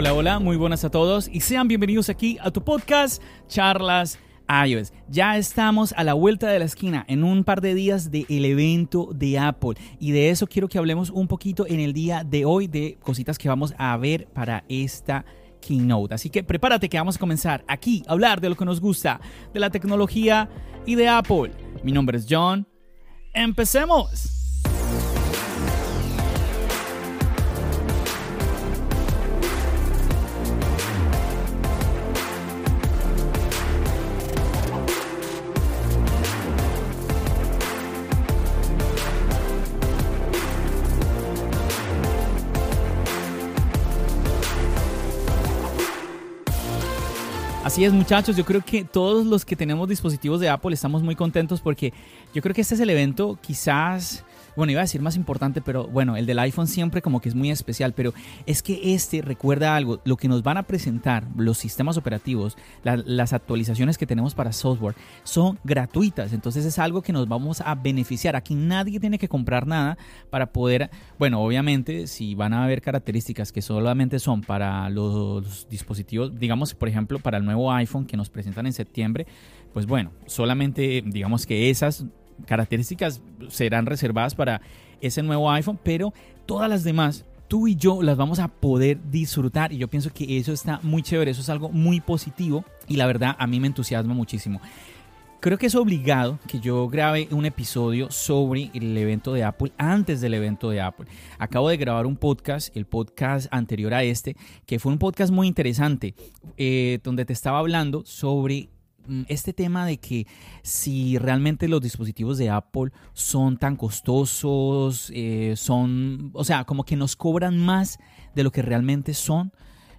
Hola, hola, muy buenas a todos y sean bienvenidos aquí a tu podcast Charlas iOS. Ya estamos a la vuelta de la esquina en un par de días del evento de Apple y de eso quiero que hablemos un poquito en el día de hoy de cositas que vamos a ver para esta keynote. Así que prepárate que vamos a comenzar aquí a hablar de lo que nos gusta, de la tecnología y de Apple. Mi nombre es John. Empecemos. Así es muchachos, yo creo que todos los que tenemos dispositivos de Apple estamos muy contentos porque yo creo que este es el evento quizás bueno, iba a decir más importante, pero bueno, el del iPhone siempre como que es muy especial, pero es que este recuerda algo, lo que nos van a presentar los sistemas operativos, las actualizaciones que tenemos para software, son gratuitas, entonces es algo que nos vamos a beneficiar. Aquí nadie tiene que comprar nada para poder, bueno, obviamente si van a haber características que solamente son para los dispositivos, digamos, por ejemplo, para el nuevo iPhone que nos presentan en septiembre, pues bueno, solamente digamos que esas características serán reservadas para ese nuevo iPhone, pero todas las demás tú y yo las vamos a poder disfrutar y yo pienso que eso está muy chévere, eso es algo muy positivo y la verdad a mí me entusiasma muchísimo. Creo que es obligado que yo grabe un episodio sobre el evento de Apple antes del evento de Apple. Acabo de grabar un podcast, el podcast anterior a este, que fue un podcast muy interesante, eh, donde te estaba hablando sobre este tema de que si realmente los dispositivos de Apple son tan costosos, eh, son, o sea, como que nos cobran más de lo que realmente son.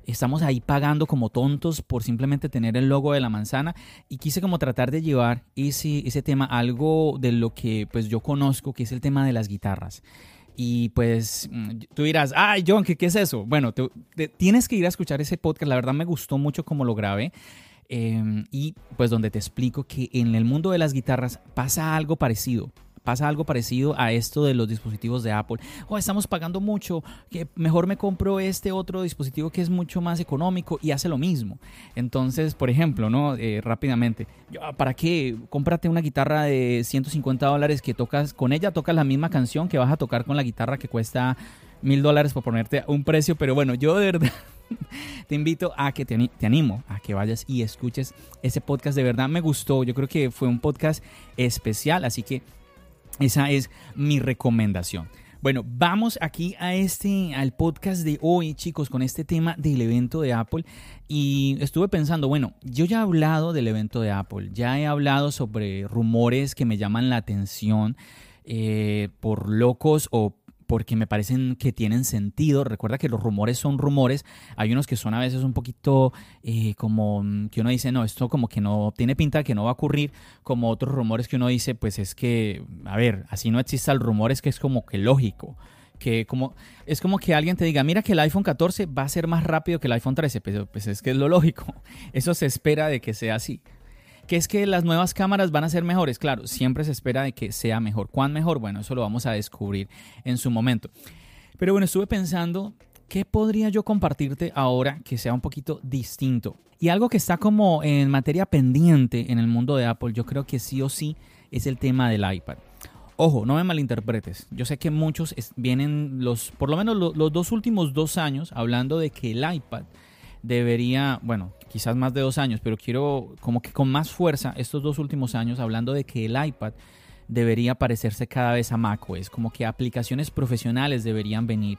Estamos ahí pagando como tontos por simplemente tener el logo de la manzana y quise como tratar de llevar ese, ese tema algo de lo que pues yo conozco, que es el tema de las guitarras. Y pues mm, tú dirás, ay John, ¿qué, qué es eso? Bueno, tienes que ir a escuchar ese podcast, la verdad me gustó mucho como lo grabé. Em, y pues donde te explico que en el mundo de las guitarras pasa algo parecido. Pasa algo parecido a esto de los dispositivos de Apple. Oh, estamos pagando mucho, que mejor me compro este otro dispositivo que es mucho más económico y hace lo mismo. Entonces, por ejemplo, ¿no? Eh, rápidamente, ¿para qué? Cómprate una guitarra de 150 dólares que tocas, con ella tocas la misma canción que vas a tocar con la guitarra que cuesta mil dólares por ponerte un precio. Pero bueno, yo de verdad te invito a que te, animo a que vayas y escuches ese podcast. De verdad me gustó. Yo creo que fue un podcast especial, así que esa es mi recomendación. Bueno, vamos aquí a este al podcast de hoy, chicos, con este tema del evento de Apple y estuve pensando, bueno, yo ya he hablado del evento de Apple, ya he hablado sobre rumores que me llaman la atención eh, por locos o porque me parecen que tienen sentido. Recuerda que los rumores son rumores. Hay unos que son a veces un poquito eh, como mm, que uno dice, no, esto como que no tiene pinta que no va a ocurrir. Como otros rumores que uno dice, pues es que, a ver, así no exista el rumor, es que es como que lógico que como es como que alguien te diga, mira que el iPhone 14 va a ser más rápido que el iPhone 13, pero pues es que es lo lógico. Eso se espera de que sea así que es que las nuevas cámaras van a ser mejores. Claro, siempre se espera de que sea mejor. ¿Cuán mejor? Bueno, eso lo vamos a descubrir en su momento. Pero bueno, estuve pensando, ¿qué podría yo compartirte ahora que sea un poquito distinto? Y algo que está como en materia pendiente en el mundo de Apple, yo creo que sí o sí es el tema del iPad. Ojo, no me malinterpretes. Yo sé que muchos vienen los, por lo menos los dos últimos dos años, hablando de que el iPad debería, bueno, quizás más de dos años, pero quiero como que con más fuerza estos dos últimos años hablando de que el iPad debería parecerse cada vez a macOS, como que aplicaciones profesionales deberían venir.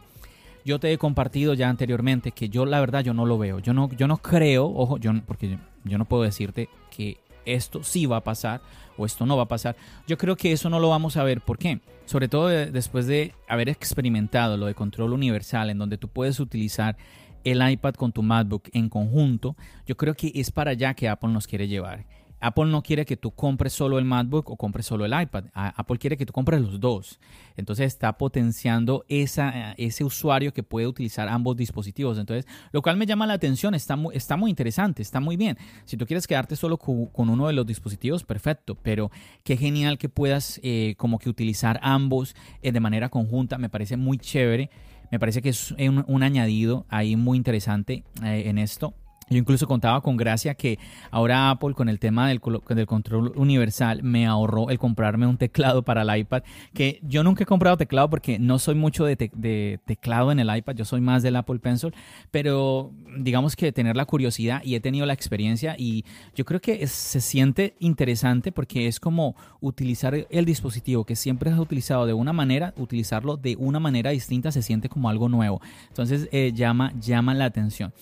Yo te he compartido ya anteriormente que yo la verdad yo no lo veo. Yo no, yo no creo, ojo, yo porque yo no puedo decirte que esto sí va a pasar o esto no va a pasar. Yo creo que eso no lo vamos a ver. ¿Por qué? Sobre todo después de haber experimentado lo de control universal, en donde tú puedes utilizar el iPad con tu MacBook en conjunto, yo creo que es para allá que Apple nos quiere llevar. Apple no quiere que tú compres solo el MacBook o compres solo el iPad. Apple quiere que tú compres los dos. Entonces está potenciando esa, ese usuario que puede utilizar ambos dispositivos. Entonces, lo cual me llama la atención, está muy, está muy interesante, está muy bien. Si tú quieres quedarte solo con, uno de los dispositivos, perfecto. Pero qué genial que puedas eh, como que utilizar ambos eh, de manera conjunta. Me parece muy chévere. Me parece que es un, añadido ahí muy interesante eh, en esto. Yo incluso contaba con gracia que ahora Apple con el tema del, del, control universal me ahorró el comprarme un teclado para el iPad, que yo nunca he comprado teclado porque no soy mucho de, teclado en el iPad, yo soy más del Apple Pencil, pero digamos que tener la curiosidad y he tenido la experiencia y yo creo que se siente interesante porque es como utilizar el dispositivo que siempre has utilizado de una manera, utilizarlo de una manera distinta se siente como algo nuevo. Entonces eh, llama, llama la atención.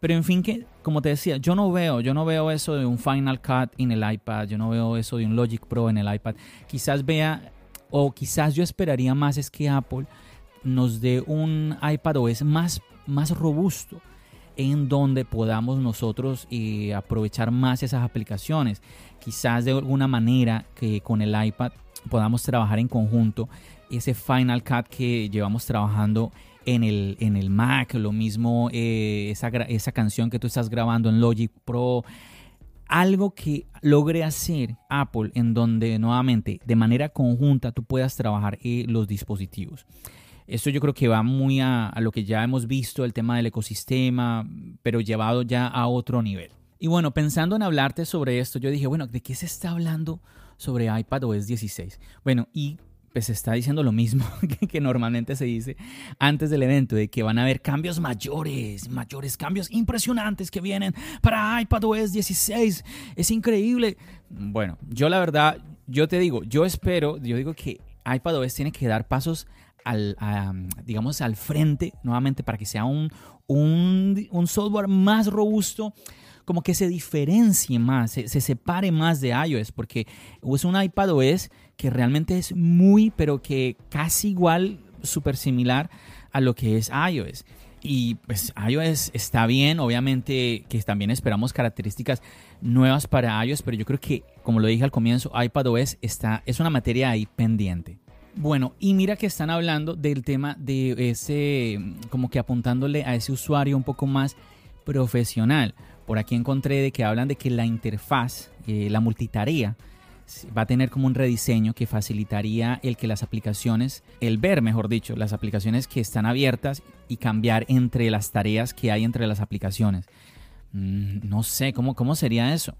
Pero en fin, que como te decía, yo no veo, yo no veo eso de un Final Cut en el iPad, yo no veo eso de un Logic Pro en el iPad. Quizás vea, o quizás yo esperaría más es que Apple nos dé un iPad OS más, más robusto en donde podamos nosotros eh, aprovechar más esas aplicaciones. Quizás de alguna manera que con el iPad podamos trabajar en conjunto ese Final Cut que llevamos trabajando en el, en el Mac, lo mismo eh, esa, esa canción que tú estás grabando en Logic Pro, algo que logre hacer Apple en donde nuevamente de manera conjunta tú puedas trabajar eh, los dispositivos. Esto yo creo que va muy a, a, lo que ya hemos visto, el tema del ecosistema, pero llevado ya a otro nivel. Y bueno, pensando en hablarte sobre esto, yo dije, bueno, ¿de qué se está hablando sobre iPad OS 16? Bueno, y pues está diciendo lo mismo que, normalmente se dice antes del evento, de que van a haber cambios mayores, mayores cambios impresionantes que vienen para iPadOS 16. Es increíble. Bueno, yo la verdad, yo te digo, yo espero, yo digo que iPadOS tiene que dar pasos al, digamos, al frente nuevamente para que sea un, un, un software más robusto como que se diferencie más, se, separe más de iOS, porque es un iPadOS que realmente es muy, pero que casi igual, súper similar a lo que es iOS. Y pues iOS está bien, obviamente que también esperamos características nuevas para iOS, pero yo creo que, como lo dije al comienzo, iPadOS está, es una materia ahí pendiente. Bueno, y mira que están hablando del tema de ese, como que apuntándole a ese usuario un poco más profesional. Por aquí encontré de que hablan de que la interfaz, eh, la multitarea, va a tener como un rediseño que facilitaría el que las aplicaciones, el ver, mejor dicho, las aplicaciones que están abiertas y cambiar entre las tareas que hay entre las aplicaciones. Mm, no sé, ¿cómo, ¿cómo sería eso?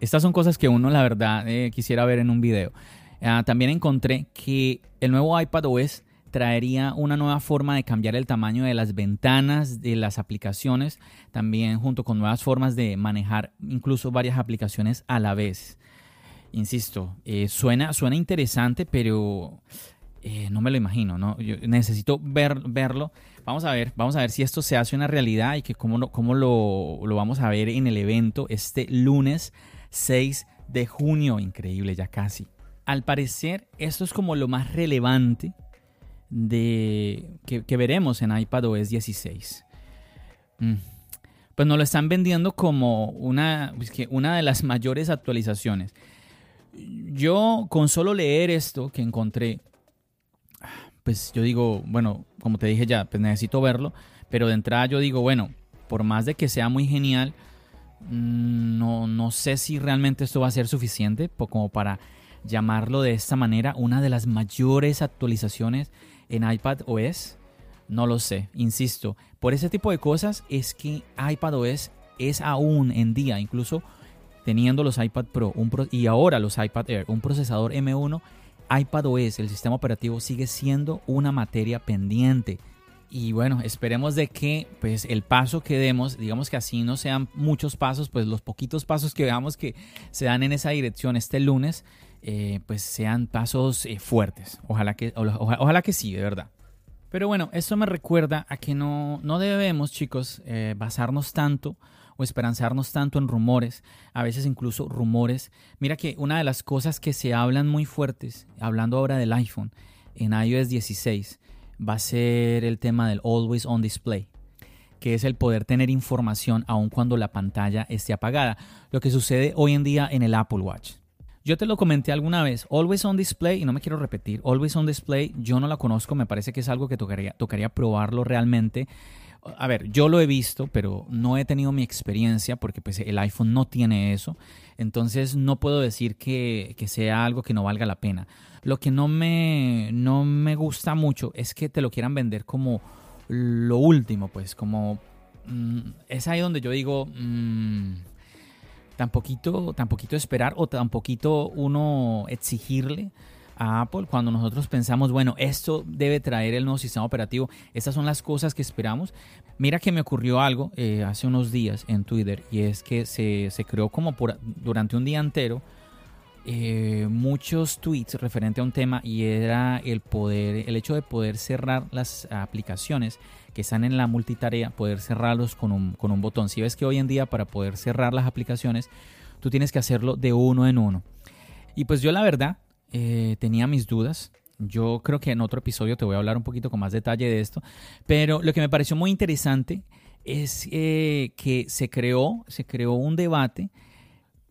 Estas son cosas que uno, la verdad, eh, quisiera ver en un video. Ah, también encontré que el nuevo iPad OS traería una nueva forma de cambiar el tamaño de las ventanas de las aplicaciones, también junto con nuevas formas de manejar incluso varias aplicaciones a la vez. Insisto, eh, suena, suena interesante, pero eh, no me lo imagino, ¿no? Necesito ver, verlo. Vamos a ver, vamos a ver si esto se hace una realidad y que cómo, cómo lo, lo vamos a ver en el evento este lunes 6 de junio. Increíble, ya casi. Al parecer, esto es como lo más relevante de que, veremos en iPadOS 16. Mm. Pues nos lo están vendiendo como una, pues una de las mayores actualizaciones. Yo con solo leer esto que encontré, pues yo digo, bueno, como te dije ya, pues necesito verlo, pero de entrada yo digo, bueno, por más de que sea muy genial, mm, no, no sé si realmente esto va a ser suficiente como para llamarlo de esta manera una de las mayores actualizaciones en iPad OS? No lo sé, insisto. Por ese tipo de cosas es que iPad OS es aún en día, incluso teniendo los iPad Pro, y ahora los iPad Air, un procesador M1, iPad OS, el sistema operativo, sigue siendo una materia pendiente. Y bueno, esperemos de que pues el paso que demos, digamos que así no sean muchos pasos, pues los poquitos pasos que veamos que se dan en esa dirección este lunes, eh, pues sean pasos eh, fuertes. Ojalá que, ojalá que sí, de verdad. Pero bueno, eso me recuerda a que no, no debemos, chicos, eh, basarnos tanto o esperanzarnos tanto en rumores, a veces incluso rumores. Mira que una de las cosas que se hablan muy fuertes, hablando ahora del iPhone, en iOS 16, va a ser el tema del Always On Display que es el poder tener información aun cuando la pantalla esté apagada, lo que sucede hoy en día en el Apple Watch. Yo te lo comenté alguna vez, Always on Display, y no me quiero repetir, Always on Display, yo no la conozco, me parece que es algo que tocaría, tocaría probarlo realmente. A ver, yo lo he visto, pero no he tenido mi experiencia porque pues, el iPhone no tiene eso. Entonces no puedo decir que, que, sea algo que no valga la pena. Lo que no me, no me gusta mucho es que te lo quieran vender como lo último, pues como... Mm, es ahí donde yo digo... Mmm, tan esperar o tan poquito uno exigirle a Apple cuando nosotros pensamos, bueno, esto debe traer el nuevo sistema operativo, estas son las cosas que esperamos. Mira que me ocurrió algo eh, hace unos días en Twitter y es que se, se creó como por, durante un día entero eh, muchos tweets referente a un tema y era el poder, el hecho de poder cerrar las aplicaciones que están en la multitarea, poder cerrarlos con un, con un botón. Si ves que hoy en día para poder cerrar las aplicaciones, tú tienes que hacerlo de uno en uno. Y pues yo la verdad eh, tenía mis dudas. Yo creo que en otro episodio te voy a hablar un poquito con más detalle de esto. Pero lo que me pareció muy interesante es eh, que se creó, se creó un debate.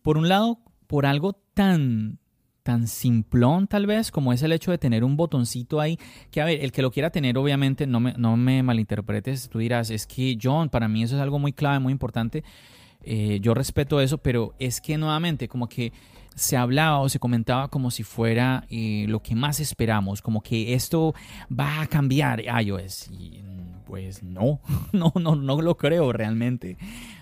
Por un lado, por algo tan tan simplón tal vez como es el hecho de tener un botoncito ahí que a ver el que lo quiera tener obviamente no me, no me malinterpretes tú dirás es que John para mí eso es algo muy clave muy importante eh, yo respeto eso pero es que nuevamente como que se hablaba o se comentaba como si fuera eh, lo que más esperamos como que esto va a cambiar iOS y pues no no no no lo creo realmente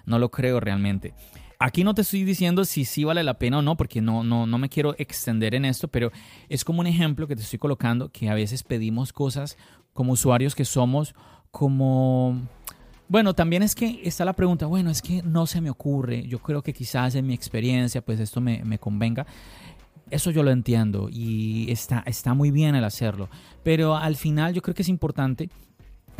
no lo creo realmente Aquí no te estoy diciendo si sí vale la pena o no, porque no, no, no me quiero extender en esto, pero es como un ejemplo que te estoy colocando, que a veces pedimos cosas como usuarios que somos como... Bueno, también es que está la pregunta, bueno, es que no se me ocurre, yo creo que quizás en mi experiencia, pues esto me, me convenga. Eso yo lo entiendo y está, está muy bien el hacerlo, pero al final yo creo que es importante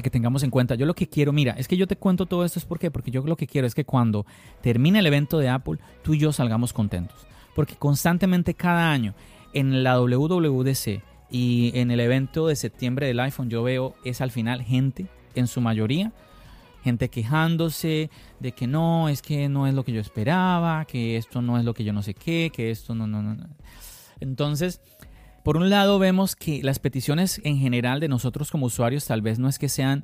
que tengamos en cuenta. Yo lo que quiero, mira, es que yo te cuento todo esto es por qué, porque yo lo que quiero es que cuando termine el evento de Apple, tú y yo salgamos contentos. Porque constantemente cada año en la WWDC y en el evento de septiembre del iPhone yo veo es al final gente, en su mayoría, gente quejándose de que no, es que no es lo que yo esperaba, que esto no es lo que yo no sé qué, que esto no, no, no. Entonces, por un lado vemos que las peticiones en general de nosotros como usuarios tal vez no es que sean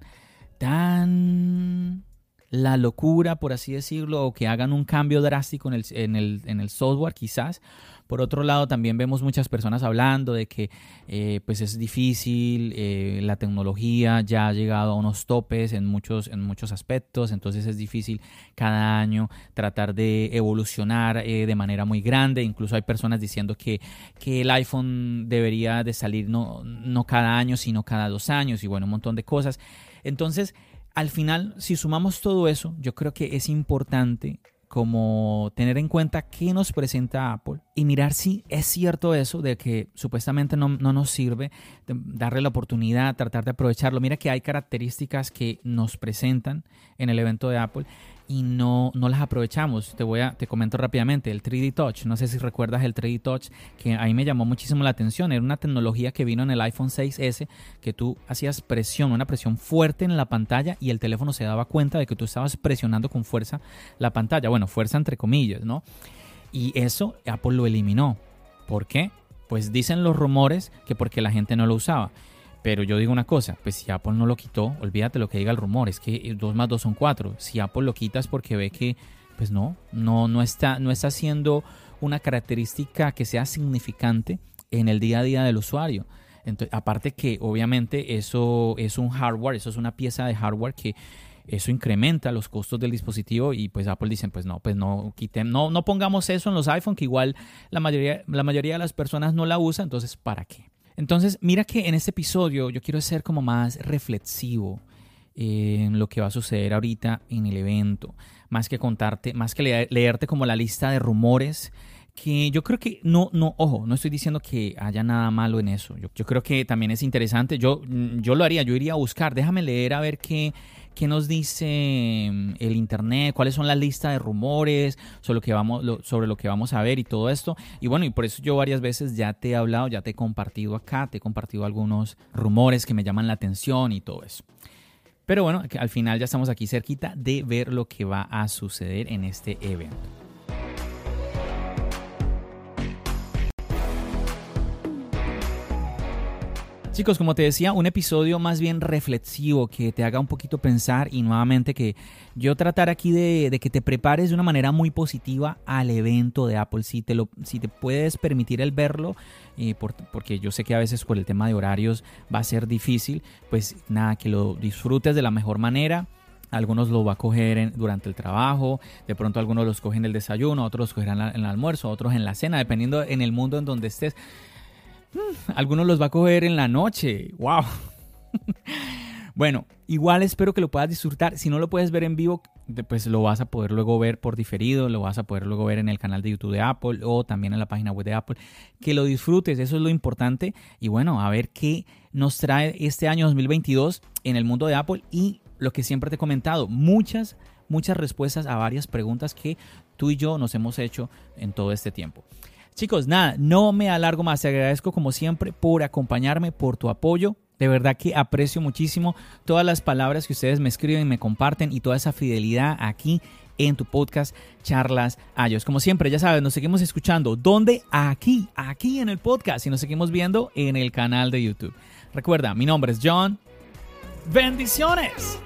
tan la locura, por así decirlo, o que hagan un cambio drástico en el, en el, en el software quizás, por otro lado, también vemos muchas personas hablando de que eh, pues es difícil, eh, la tecnología ya ha llegado a unos topes en muchos, en muchos aspectos, entonces es difícil cada año tratar de evolucionar eh, de manera muy grande. Incluso hay personas diciendo que, que el iPhone debería de salir no, no cada año, sino cada dos años y bueno, un montón de cosas. Entonces, al final, si sumamos todo eso, yo creo que es importante como tener en cuenta qué nos presenta Apple y mirar si es cierto eso de que supuestamente no, no, nos sirve, darle la oportunidad, tratar de aprovecharlo. Mira que hay características que nos presentan en el evento de Apple y no, no las aprovechamos. Te voy a, te comento rápidamente, el 3D Touch, no sé si recuerdas el 3D Touch, que ahí me llamó muchísimo la atención, era una tecnología que vino en el iPhone 6S, que tú hacías presión, una presión fuerte en la pantalla y el teléfono se daba cuenta de que tú estabas presionando con fuerza la pantalla, bueno, fuerza entre comillas, ¿no? Y eso Apple lo eliminó. ¿Por qué? Pues dicen los rumores que porque la gente no lo usaba. Pero yo digo una cosa, pues si Apple no lo quitó, olvídate lo que diga el rumor, es que 2 más 2 son 4. Si Apple lo quita es porque ve que, pues no, no, no, está, no está haciendo una característica que sea significante en el día a día del usuario. Entonces, aparte que obviamente eso es un hardware, eso es una pieza de hardware que eso incrementa los costos del dispositivo y pues Apple dicen pues no, pues no quiten, no, no pongamos eso en los iPhone que igual la mayoría, la mayoría de las personas no la usa, entonces ¿para qué? Entonces, mira que en este episodio yo quiero ser como más reflexivo en lo que va a suceder ahorita en el evento, más que contarte, más que leerte como la lista de rumores que yo creo que no, no, ojo, no estoy diciendo que haya nada malo en eso. Yo, yo creo que también es interesante. Yo, yo lo haría, yo iría a buscar, déjame leer a ver qué, qué nos dice mm, el internet, cuáles son las listas de rumores sobre lo que vamos, sobre lo que vamos a ver y todo esto. Y bueno, y por eso yo varias veces ya te he hablado, ya te he compartido acá, te he compartido algunos rumores que me llaman la atención y todo eso. Pero bueno, al final ya estamos aquí cerquita de ver lo que va a suceder en este evento. Chicos, como te decía, un episodio más bien reflexivo que te haga un poquito pensar y nuevamente que yo tratar aquí de, que te prepares de una manera muy positiva al evento de Apple. Si te, lo, si te puedes permitir el verlo, eh, porque yo sé que a veces por el tema de horarios va a ser difícil, pues nada, que lo disfrutes de la mejor manera. Algunos lo va a coger durante el trabajo, de pronto algunos los cogen en el desayuno, otros los cogerán en el almuerzo, otros en la cena, dependiendo en el mundo en donde estés. Mm, algunos los va a coger en la noche. ¡Wow! bueno, igual espero que lo puedas disfrutar. Si no lo puedes ver en vivo, pues lo vas a poder luego ver por diferido, lo vas a poder luego ver en el canal de YouTube de Apple o también en la página web de Apple. Que lo disfrutes, eso es lo importante. Y bueno, a ver qué nos trae este año 2022 en el mundo de Apple y lo que siempre te he comentado, muchas, muchas respuestas a varias preguntas que tú y yo nos hemos hecho en todo este tiempo. Chicos, nada, no me alargo más. Te agradezco como siempre por acompañarme, por tu apoyo. De verdad que aprecio muchísimo todas las palabras que ustedes me escriben, me comparten y toda esa fidelidad aquí en tu podcast Charlas Ayos. Como siempre, ya sabes, nos seguimos escuchando. ¿Dónde? Aquí, aquí en el podcast y nos seguimos viendo en el canal de YouTube. Recuerda, mi nombre es John. Bendiciones.